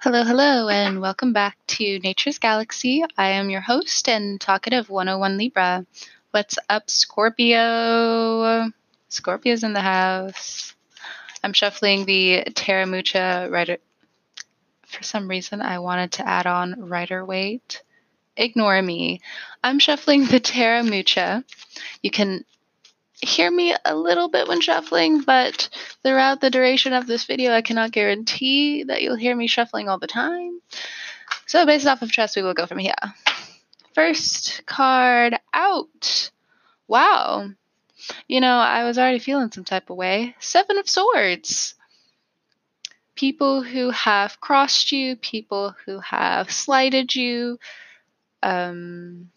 Hello, hello, and welcome back to Nature's Galaxy. I am your host and talkative 101 Libra. What's up, Scorpio? Scorpio's in the house. I'm shuffling the Tarot Mucha Rider. For some reason, I wanted to add on Rider Waite. Ignore me. I'm shuffling the Tarot Mucha. You can hear me a little bit when shuffling, but throughout the duration of this video, I cannot guarantee that you'll hear me shuffling all the time. So based off of trust, we will go from here. First card out. Wow. You know, I was already feeling some type of way. Seven of Swords. People who have crossed you, people who have slighted you, um,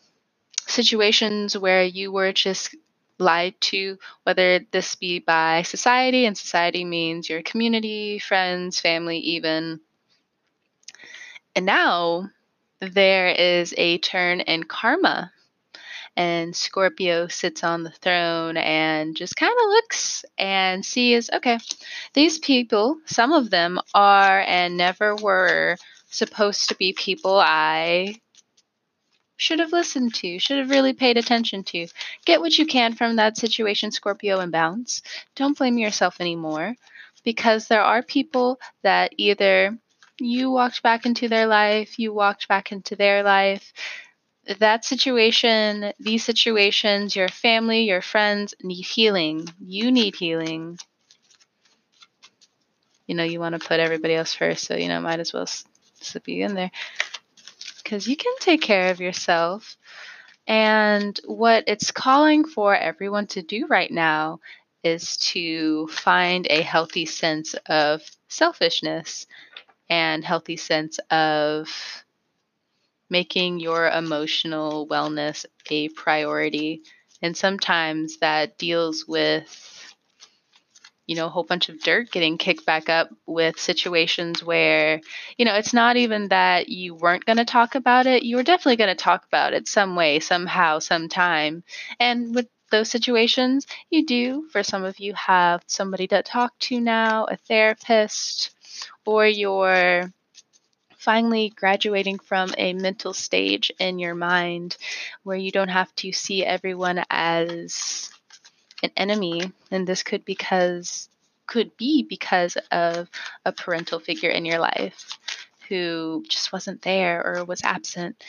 situations where you were just lied to, whether this be by society, and society means your community, friends, family, even. And now there is a turn in karma. And Scorpio sits on the throne and just kind of looks and sees okay, these people, some of them are and never were supposed to be people I should have listened to, should have really paid attention to. Get what you can from that situation, Scorpio, and bounce. Don't blame yourself anymore because there are people that either you walked back into their life, you walked back into their life. That situation, these situations, your family, your friends need healing. You need healing. You know, you want to put everybody else first, so, you know, might as well slip you in there because you can take care of yourself. And what it's calling for everyone to do right now is to find a healthy sense of selfishness and healthy sense of making your emotional wellness a priority. And sometimes that deals with you know, a whole bunch of dirt getting kicked back up with situations where, you know, it's not even that you weren't going to talk about it. You were definitely going to talk about it some way, somehow, sometime. And with those situations, you do, for some of you, have somebody to talk to now, a therapist, or you're finally graduating from a mental stage in your mind where you don't have to see everyone as an enemy, and this could because could be because of a parental figure in your life who just wasn't there or was absent.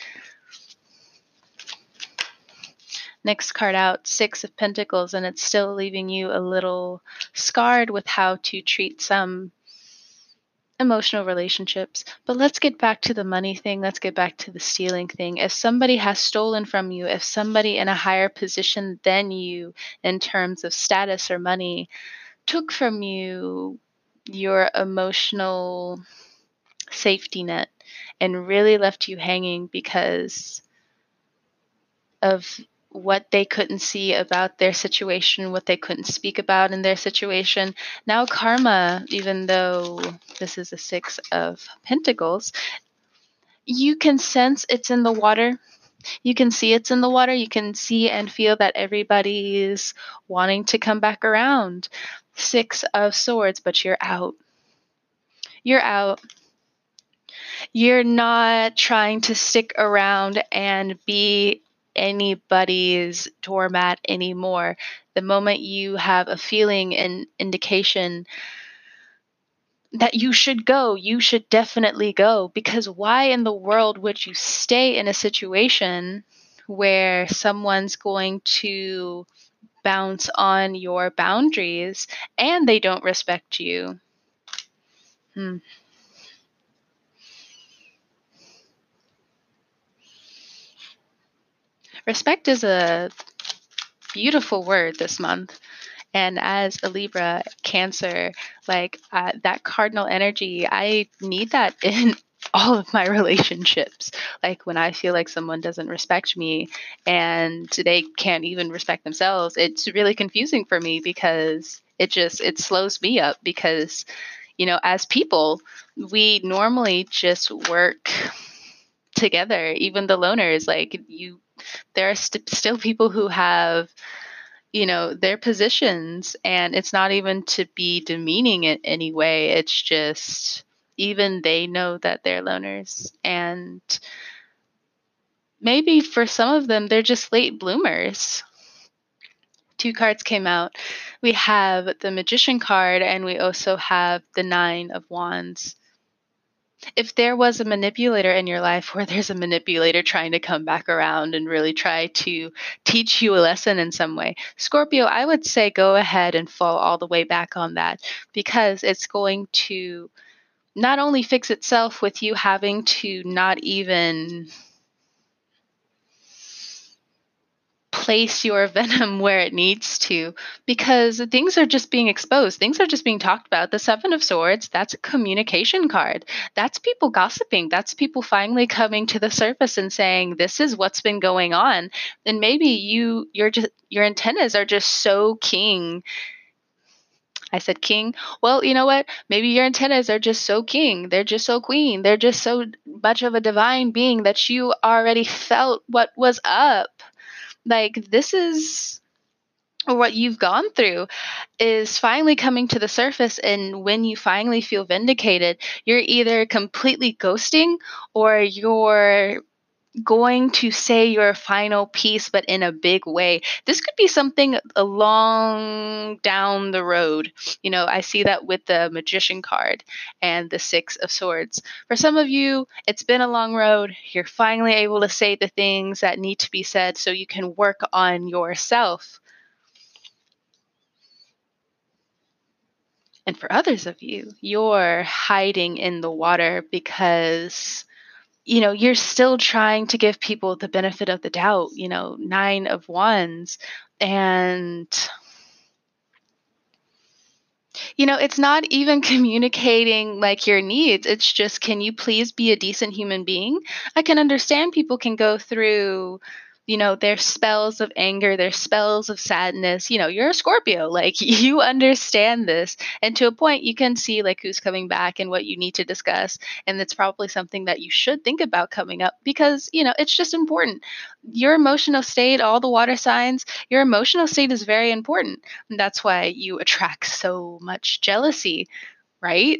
Next card out, Six of Pentacles, and it's still leaving you a little scarred with how to treat some emotional relationships. But let's get back to the money thing. Let's get back to the stealing thing. If somebody has stolen from you, if somebody in a higher position than you in terms of status or money took from you your emotional safety net and really left you hanging because of what they couldn't see about their situation, what they couldn't speak about in their situation. Now, karma, even though this is a six of pentacles, you can sense it's in the water. You can see it's in the water. You can see and feel that everybody's wanting to come back around. Six of swords, but you're out. You're out. You're not trying to stick around and be anybody's doormat anymore. The moment you have a feeling and indication that you should go, you should definitely go. Because why in the world would you stay in a situation where someone's going to bounce on your boundaries and they don't respect you? Hmm. Respect is a beautiful word this month. And as a Libra, Cancer, like uh, that cardinal energy, I need that in all of my relationships. Like when I feel like someone doesn't respect me and they can't even respect themselves, it's really confusing for me because it just it slows me up because you know, as people, we normally just work together. Even the loners, like you there are st- still people who have you know their positions and it's not even to be demeaning in any way it's just even they know that they're loners. And maybe for some of them, they're just late bloomers. Two cards came out. We have the Magician card, and we also have the Nine of Wands if there was a manipulator in your life where there's a manipulator trying to come back around and really try to teach you a lesson in some way, Scorpio, I would say go ahead and fall all the way back on that because it's going to not only fix itself with you having to not even place your venom where it needs to because things are just being exposed. Things are just being talked about. The Seven of Swords, that's a communication card. That's people gossiping. That's people finally coming to the surface and saying, this is what's been going on. And maybe you, you're just, your antennas are just so king I said king. Well, you know what? Maybe your antennas are just so king. They're just so queen. They're just so much of a divine being that you already felt what was up. Like, this is what you've gone through is finally coming to the surface. And when you finally feel vindicated you're either completely ghosting or you're going to say your final piece, but in a big way. This could be something along down the road. You know, I see that with the Magician card and the Six of Swords. For some of you, it's been a long road. You're finally able to say the things that need to be said so you can work on yourself. And for others of you, you're hiding in the water because you know you're still trying to give people the benefit of the doubt you know nine of wands and you know it's not even communicating like your needs. It's just can you please be a decent human being? I can understand people can go through you know, their spells of anger, their spells of sadness. You know, you're a Scorpio, like you understand this. And to a point, you can see like who's coming back and what you need to discuss. And it's probably something that you should think about coming up because, you know, it's just important. Your emotional state, all the water signs, your emotional state is very important. And that's why you attract so much jealousy, right?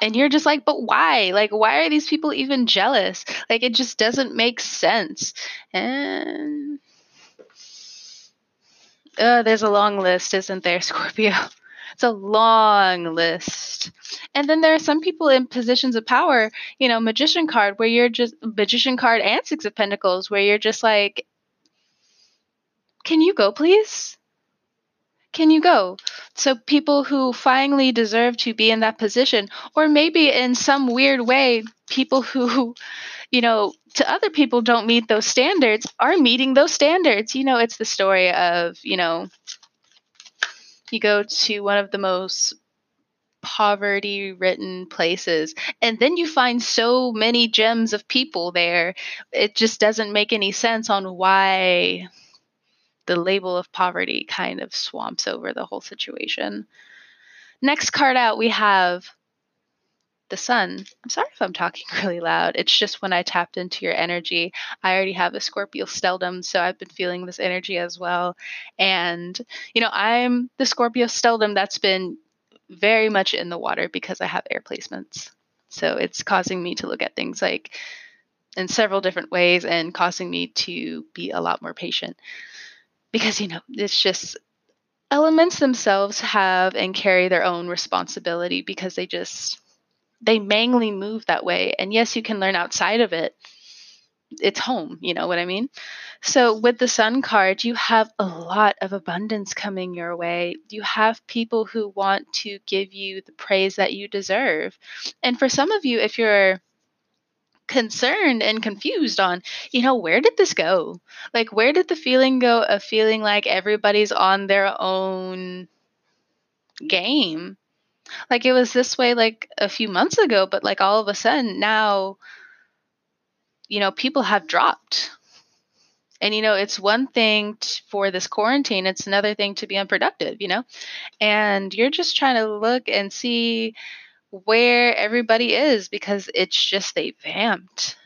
And you're just like but why? Like why are these people even jealous? Like it just doesn't make sense. And uh, there's a long list isn't there scorpio? It's a long list. And then there are some people in positions of power you know magician card where you're just magician card and six of pentacles where you're just like can you go please can you go? So people who finally deserve to be in that position, or maybe in some weird way, people who, you know, to other people don't meet those standards are meeting those standards. You know, it's the story of, you know, you go to one of the most poverty ridden places and then you find so many gems of people there it just doesn't make any sense on why the label of poverty kind of swamps over the whole situation. Next card out, we have the sun. I'm sorry if I'm talking really loud. It's just when I tapped into your energy, I already have a Scorpio stellium, so I've been feeling this energy as well. And, you know, I'm the Scorpio stellium that's been very much in the water because I have air placements. So it's causing me to look at things like in several different ways and causing me to be a lot more patient because you know it's just elements themselves have and carry their own responsibility because they just they mainly move that way. And yes you can learn outside of it. It's home you know what i mean? So with the sun card you have a lot of abundance coming your way. You have people who want to give you the praise that you deserve. And for some of you if you're concerned and confused on, you know, where did this go? Like, where did the feeling go of feeling like everybody's on their own game? Like, it was this way like a few months ago, but like all of a sudden now, you know, people have dropped. And, you know, it's one thing t- for this quarantine, it's another thing to be unproductive, you know? And you're just trying to look and see where everybody is because it's just they vamped.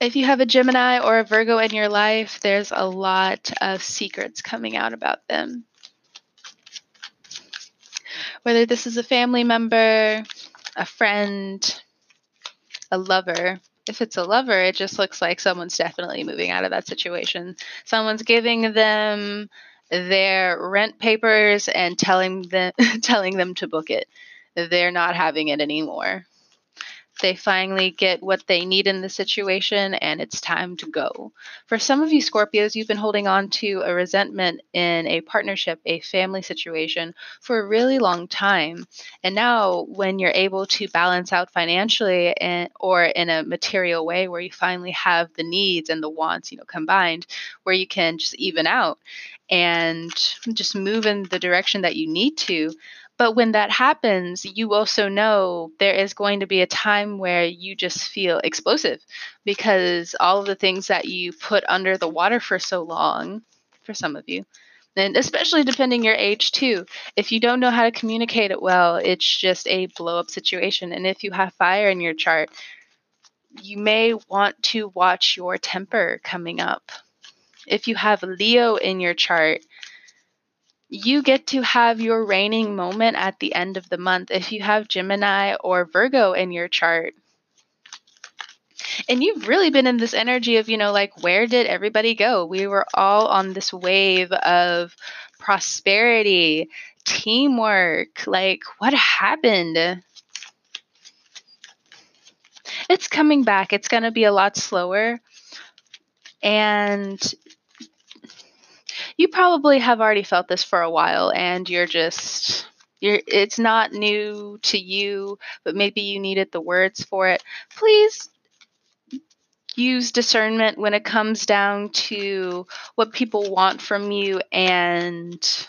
If you have a Gemini or a Virgo in your life, there's a lot of secrets coming out about them. Whether this is a family member, a friend, a lover. If it's a lover, it just looks like someone's definitely moving out of that situation. Someone's giving them their rent papers and telling them telling them to book it. They're not having it anymore. They finally get what they need in the situation and it's time to go. For some of you Scorpios, you've been holding on to a resentment in a partnership, a family situation for a really long time. And now, when you're able to balance out financially and, or in a material way where you finally have the needs and the wants, you know, combined, where you can just even out and just move in the direction that you need to, but when that happens, you also know there is going to be a time where you just feel explosive because all of the things that you put under the water for so long, for some of you, and especially depending your age too, if you don't know how to communicate it well, it's just a blow up situation. And if you have fire in your chart, you may want to watch your temper coming up. If you have Leo in your chart, you get to have your reigning moment at the end of the month if you have Gemini or Virgo in your chart. And you've really been in this energy of, you know, like, where did everybody go? We were all on this wave of prosperity, teamwork. Like, what happened? It's coming back. It's going to be a lot slower. And you probably have already felt this for a while and you're just you're it's not new to you but maybe you needed the words for it. Please use discernment when it comes down to what people want from you and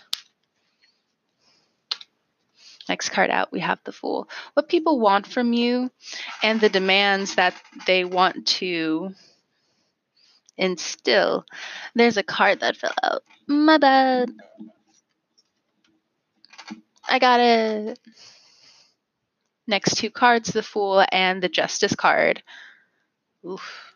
next card out we have the fool. What people want from you and the demands that they want to instill there's a card that fell out my bad. I got it. Next two cards, the Fool and the Justice card. Oof.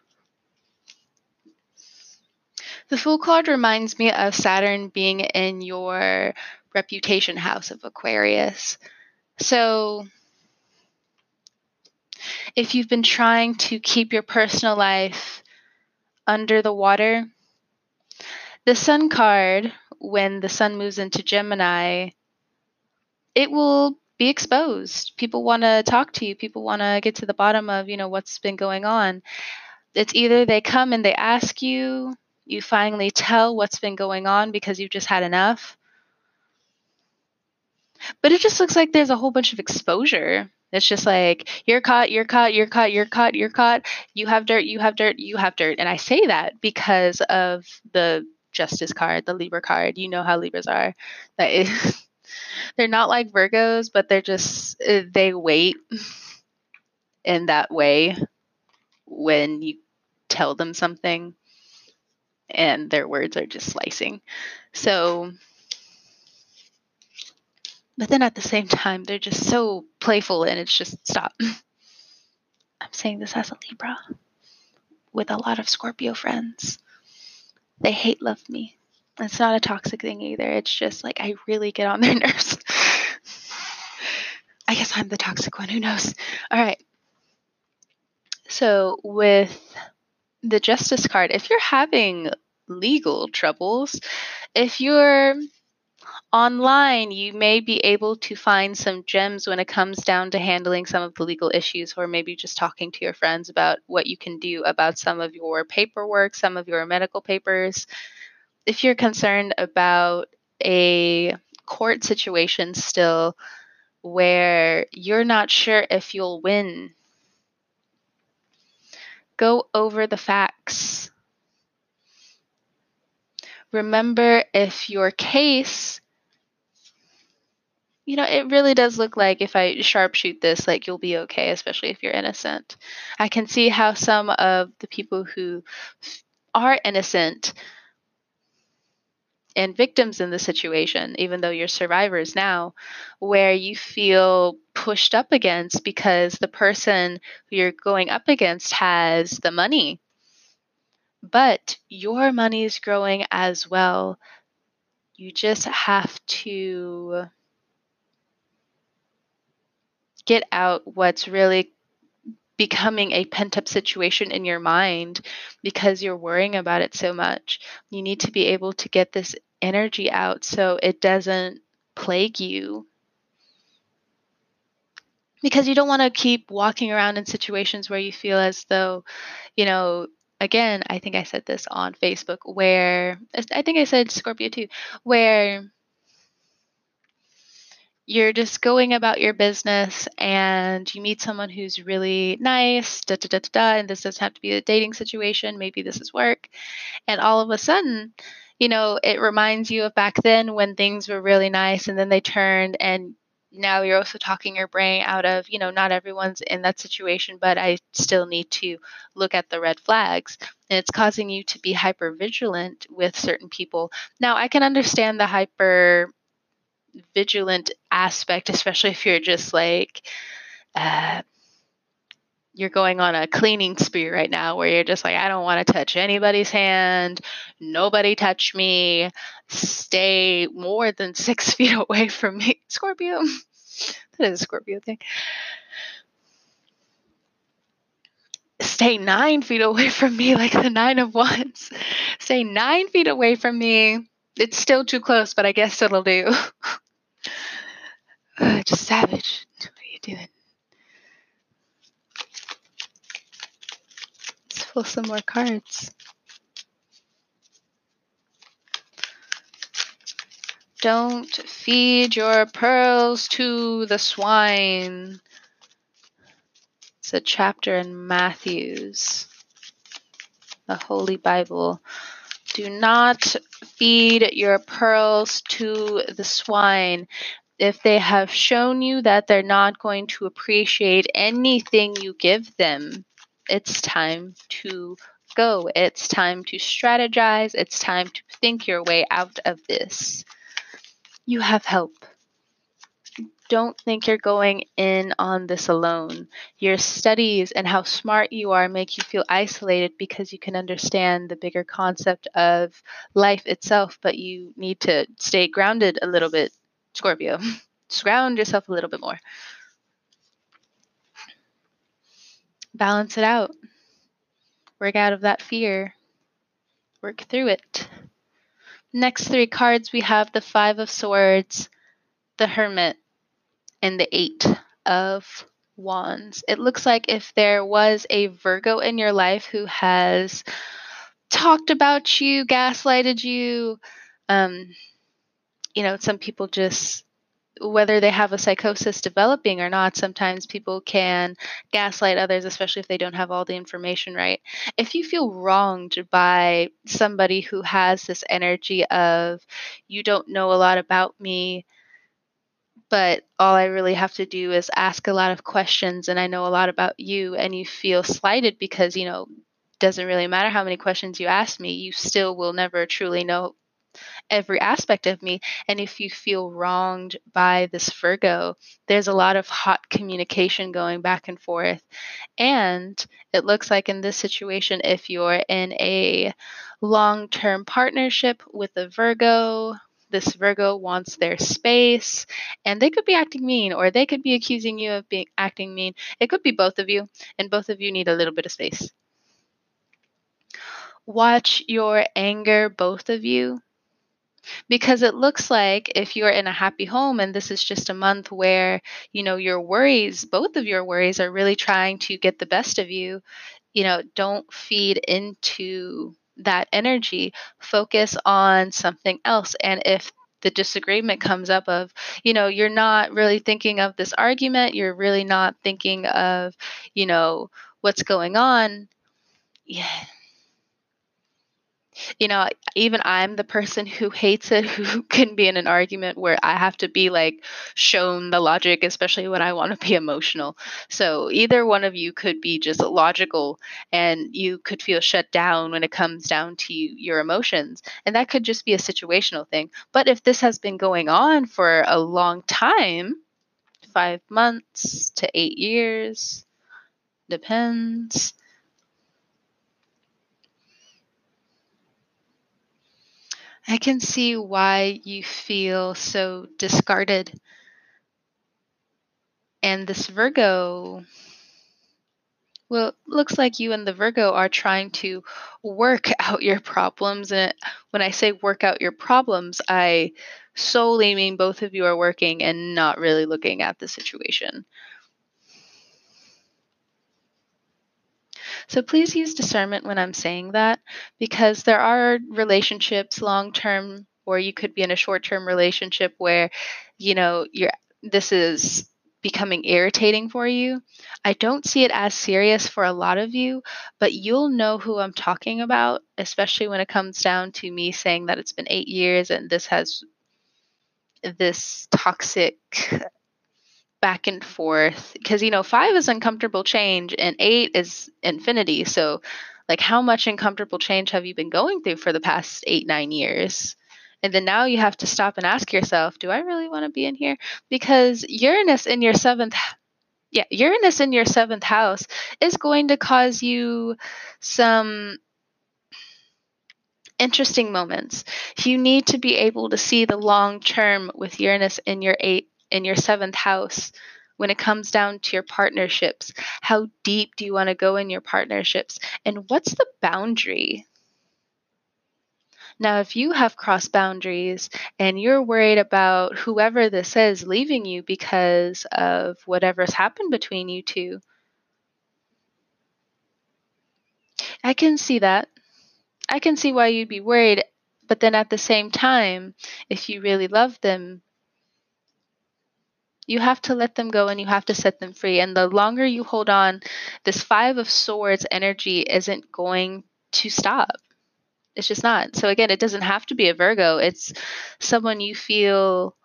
The Fool card reminds me of Saturn being in your reputation house of Aquarius. So, if you've been trying to keep your personal life under the water, the Sun card, when the Sun moves into Gemini, it will be exposed. People want to talk to you. People want to get to the bottom of, you know, what's been going on. It's either they come and they ask you, you finally tell what's been going on because you've just had enough. But it just looks like there's a whole bunch of exposure. It's just like you're caught, you're caught, you're caught, you're caught, you're caught. You have dirt, you have dirt, you have dirt. And I say that because of the justice card, the Libra card. You know how Libras are. That is, they're not like Virgos, but they're just eh, they wait in that way when you tell them something and their words are just slicing. So but then at the same time they're just so playful and it's just stop. I'm saying this as a Libra with a lot of Scorpio friends they hate love me. It's not a toxic thing either. It's just like I really get on their nerves. I guess I'm the toxic one. Who knows? All right. So, with the Justice card, if you're having legal troubles, if you're online, you may be able to find some gems when it comes down to handling some of the legal issues, or maybe just talking to your friends about what you can do about some of your paperwork, some of your medical papers. If you're concerned about a court situation still where you're not sure if you'll win, go over the facts. Remember, if your case you know, it really does look like if I sharpshoot this, like you'll be okay, especially if you're innocent. I can see how some of the people who are innocent and victims in the situation, even though you're survivors now, where you feel pushed up against because the person you're going up against has the money. But your money is growing as well. You just have to get out what's really becoming a pent up situation in your mind because you're worrying about it so much. You need to be able to get this energy out so it doesn't plague you. Because you don't want to keep walking around in situations where you feel as though, you know, again, I think I said this on Facebook where I think I said Scorpio too, where you're just going about your business and you meet someone who's really nice, da da da da, da and this doesn't have to be a dating situation, maybe this is work. And all of a sudden, you know, it reminds you of back then when things were really nice and then they turned and now you're also talking your brain out of, you know, not everyone's in that situation, but I still need to look at the red flags. And it's causing you to be hyper vigilant with certain people. Now, I can understand the hyper vigilant aspect, especially if you're just like, uh, you're going on a cleaning spree right now where you're just like, I don't want to touch anybody's hand. Nobody touch me. Stay more than six feet away from me. Scorpio. that is a Scorpio thing. Stay nine feet away from me, like the nine of wands. Stay nine feet away from me. It's still too close, but I guess it'll do. Uh, just savage. What are you doing? Let's pull some more cards. Don't feed your pearls to the swine. It's a chapter in Matthew's, the Holy Bible. Do not feed your pearls to the swine if they have shown you that they're not going to appreciate anything you give them, it's time to go. It's time to strategize. It's time to think your way out of this. You have help. Don't think you're going in on this alone. Your studies and how smart you are make you feel isolated because you can understand the bigger concept of life itself, but you need to stay grounded a little bit Scorpio. Surround yourself a little bit more. Balance it out. Work out of that fear. Work through it. Next three cards, we have the Five of Swords, the Hermit, and the Eight of Wands. It looks like if there was a Virgo in your life who has talked about you, gaslighted you, um, you know, some people just whether they have a psychosis developing or not, sometimes people can gaslight others, especially if they don't have all the information right. If you feel wronged by somebody who has this energy of, you don't know a lot about me, but all I really have to do is ask a lot of questions and I know a lot about you, and you feel slighted because, you know, doesn't really matter how many questions you ask me, you still will never truly know every aspect of me. And if you feel wronged by this Virgo, there's a lot of hot communication going back and forth. And it looks like in this situation, if you're in a long term partnership with a Virgo, this Virgo wants their space and they could be acting mean or they could be accusing you of being acting mean. It could be both of you, and both of you need a little bit of space. Watch your anger, both of you because it looks like if you're in a happy home and this is just a month where you know your worries both of your worries are really trying to get the best of you you know don't feed into that energy. Focus on something else. And if the disagreement comes up of you know you're not really thinking of this argument you're really not thinking of you know what's going on yeah you know, even I'm the person who hates it, who can be in an argument where I have to be like shown the logic, especially when I want to be emotional. So either one of you could be just logical and you could feel shut down when it comes down to your emotions. And that could just be a situational thing. But if this has been going on for a long time, five months to eight years, depends I can see why you feel so discarded. And this Virgo, well, looks like you and the Virgo are trying to work out your problems. And when I say work out your problems, I solely mean both of you are working and not really looking at the situation. So please use discernment when I'm saying that because there are relationships long term or you could be in a short term relationship where you know you're this is becoming irritating for you. I don't see it as serious for a lot of you, but you'll know who I'm talking about, especially when it comes down to me saying that it's been 8 years and this has this toxic back and forth because you know five is uncomfortable change and eight is infinity. So like how much uncomfortable change have you been going through for the past eight nine years? And then now you have to stop and ask yourself do i really want to be in here? Because uranus in your seventh yeah uranus in your seventh house is going to cause you some interesting moments. You need to be able to see the long term with uranus in your eight in your seventh house when it comes down to your partnerships. How deep do you want to go in your partnerships? And what's the boundary? Now, if you have crossed boundaries and you're worried about whoever this is leaving you because of whatever's happened between you two, I can see that. I can see why you'd be worried. But then at the same time, if you really love them, you have to let them go and you have to set them free. And the longer you hold on, this Five of Swords energy isn't going to stop. It's just not. So, again, it doesn't have to be a Virgo, it's someone you feel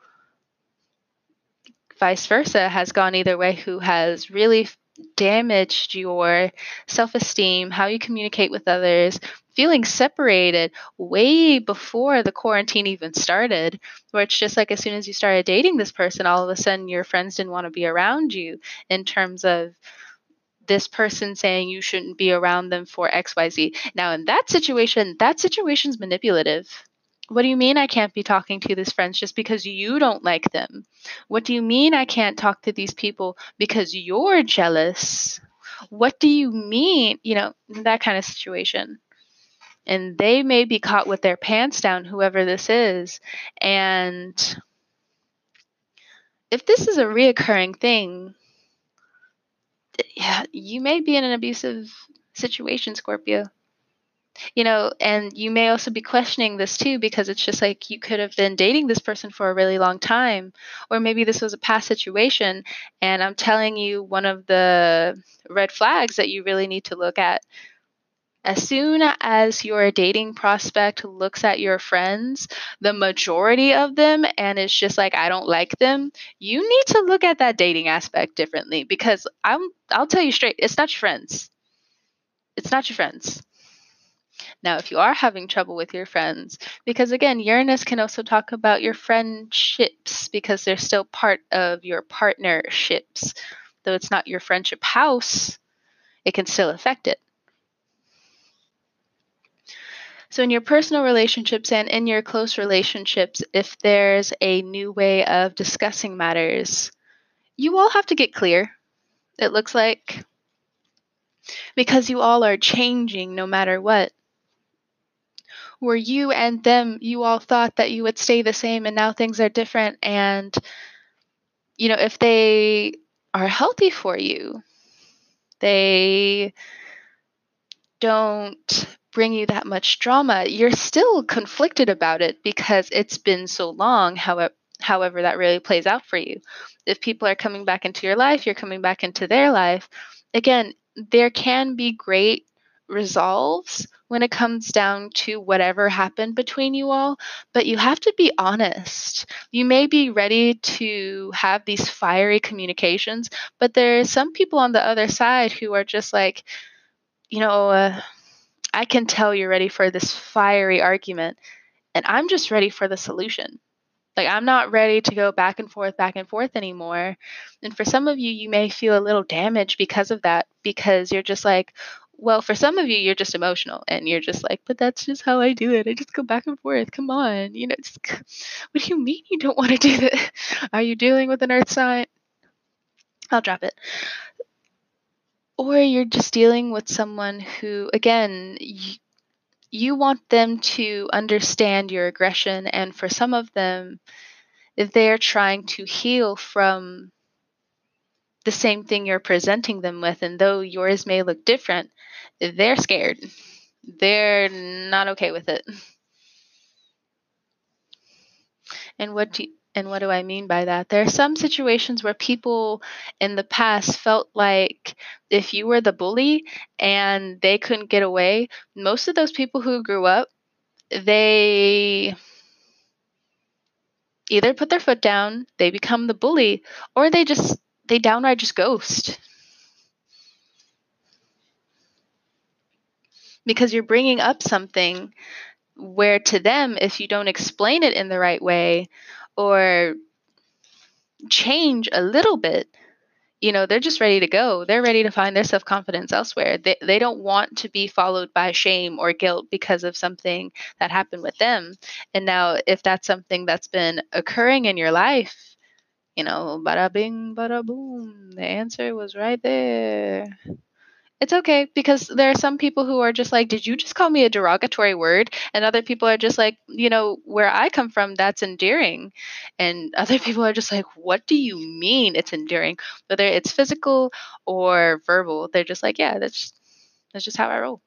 vice versa has gone either way who has really damaged your self esteem, how you communicate with others, feeling separated way before the quarantine even started, where it's just like as soon as you started dating this person, all of a sudden your friends didn't want to be around you in terms of this person saying you shouldn't be around them for XYZ. Now, in that situation, that situation's manipulative. What do you mean I can't be talking to these friends just because you don't like them? What do you mean I can't talk to these people because you're jealous? What do you mean? You know, that kind of situation and they may be caught with their pants down, whoever this is. And if this is a reoccurring thing, yeah, you may be in an abusive situation, Scorpio. You know, and you may also be questioning this too because it's just like you could have been dating this person for a really long time, or maybe this was a past situation. And I'm telling you, one of the red flags that you really need to look at as soon as your dating prospect looks at your friends, the majority of them, and it's just like, I don't like them, you need to look at that dating aspect differently because I'm, I'll tell you straight, it's not your friends. It's not your friends. Now, if you are having trouble with your friends, because again, Uranus can also talk about your friendships because they're still part of your partnerships. Though it's not your friendship house, it can still affect it. So, in your personal relationships and in your close relationships, if there's a new way of discussing matters, you all have to get clear. It looks like because you all are changing no matter what. Where you and them, you all thought that you would stay the same and now things are different. And, you know, if they are healthy for you, they don't bring you that much drama, you're still conflicted about it because it's been so long, however, however that really plays out for you. If people are coming back into your life, you're coming back into their life. Again, there can be great resolves when it comes down to whatever happened between you all, but you have to be honest. You may be ready to have these fiery communications, but there are some people on the other side who are just like, you know, uh, I can tell you're ready for this fiery argument, and I'm just ready for the solution. Like, I'm not ready to go back and forth, back and forth anymore. And for some of you, you may feel a little damaged because of that, because you're just like, well, for some of you, you're just emotional and you're just like, but that's just how I do it. I just go back and forth. Come on. You know, just, what do you mean you don't want to do that? Are you dealing with an earth sign? I'll drop it. Or you're just dealing with someone who, again, you, you want them to understand your aggression, and for some of them, they're trying to heal from the same thing you're presenting them with. And though yours may look different, they're scared. They're not okay with it. And what do you, and what do I mean by that? There are some situations where people in the past felt like if you were the bully and they couldn't get away, most of those people who grew up, they either put their foot down, they become the bully, or they just they downright just ghost. Because you're bringing up something where to them if you don't explain it in the right way or change a little bit you know they're just ready to go. They're ready to find their self-confidence elsewhere. They, they don't want to be followed by shame or guilt because of something that happened with them. And now if that's something that's been occurring in your life you know bada bing bada boom the answer was right there it's okay because there are some people who are just like, Did you just call me a derogatory word? And other people are just like, You know, where I come from, that's endearing. And other people are just like, What do you mean it's endearing? Whether it's physical or verbal, they're just like, Yeah, that's just, that's just how I roll.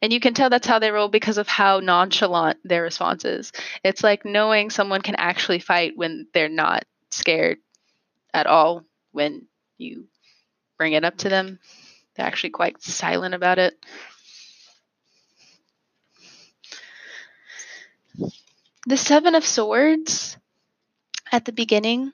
And you can tell that's how they roll because of how nonchalant their response is. It's like knowing someone can actually fight when they're not scared at all when you bring it up to them. They're actually quite silent about it. The Seven of Swords at the beginning,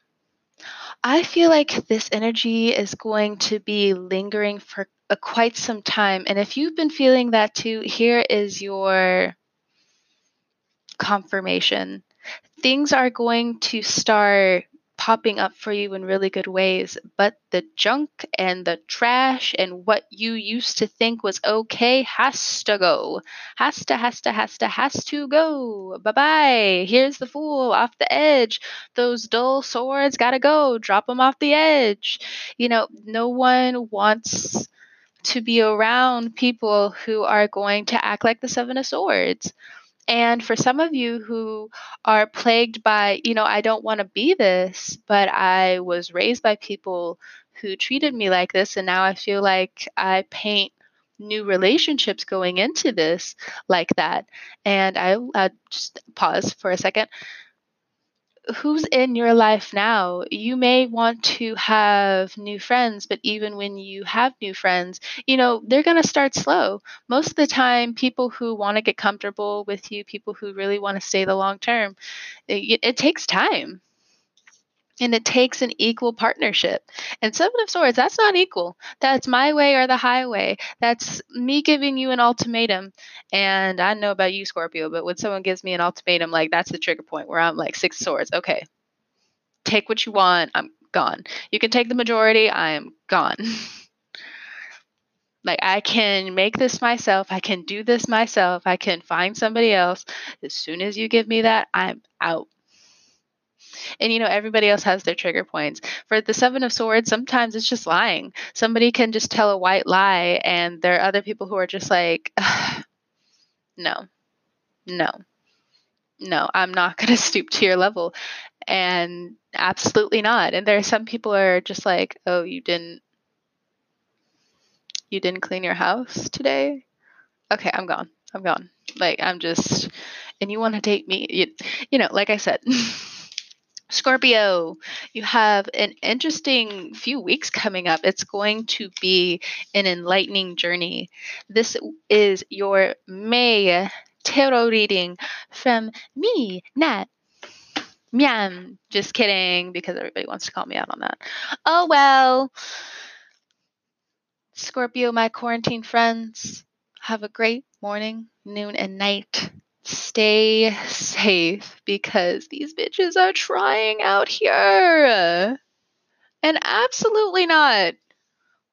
I feel like this energy is going to be lingering for a, quite some time. And if you've been feeling that too, here is your confirmation. Things are going to start popping up for you in really good ways, but the junk and the trash and what you used to think was okay has to go. Has to, has to, has to, has to go. Bye bye. Here's the fool off the edge. Those dull swords gotta go. Drop them off the edge. You know, no one wants to be around people who are going to act like the Seven of Swords. And for some of you who are plagued by, you know, I don't want to be this, but I was raised by people who treated me like this, and now I feel like I paint new relationships going into this like that. And I uh, just pause for a second who's in your life now? You may want to have new friends, but even when you have new friends, you know, they're going to start slow. Most of the time, people who want to get comfortable with you, people who really want to stay the long term, it, it takes time and it takes an equal partnership. And Seven of Swords, that's not equal. That's my way or the highway. That's me giving you an ultimatum. And I know about you, Scorpio, but when someone gives me an ultimatum, like that's the trigger point where I'm like, Six Swords, okay, take what you want, I'm gone. You can take the majority, I am gone. like I can make this myself, I can do this myself, I can find somebody else. As soon as you give me that, I'm out. And you know, everybody else has their trigger points. For the Seven of Swords, sometimes it's just lying. Somebody can just tell a white lie, and there are other people who are just like, no, no, no, I'm not going to stoop to your level. And absolutely not. And there are some people are just like, oh, you didn't. You didn't clean your house today? Okay, I'm gone. I'm gone. Like, I'm just, and you want to date me? You, you know, like I said, Scorpio, you have an interesting few weeks coming up. It's going to be an enlightening journey. This is your May tarot reading from me, Nat. Miam. Just kidding, because everybody wants to call me out on that. Oh well. Scorpio, my quarantine friends, have a great morning, noon, and night stay safe because these bitches are trying out here. And absolutely not.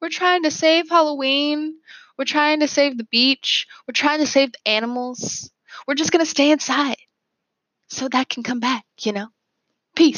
We're trying to save Halloween. We're trying to save the beach. We're trying to save the animals. We're just going to stay inside so that can come back, you know? Peace.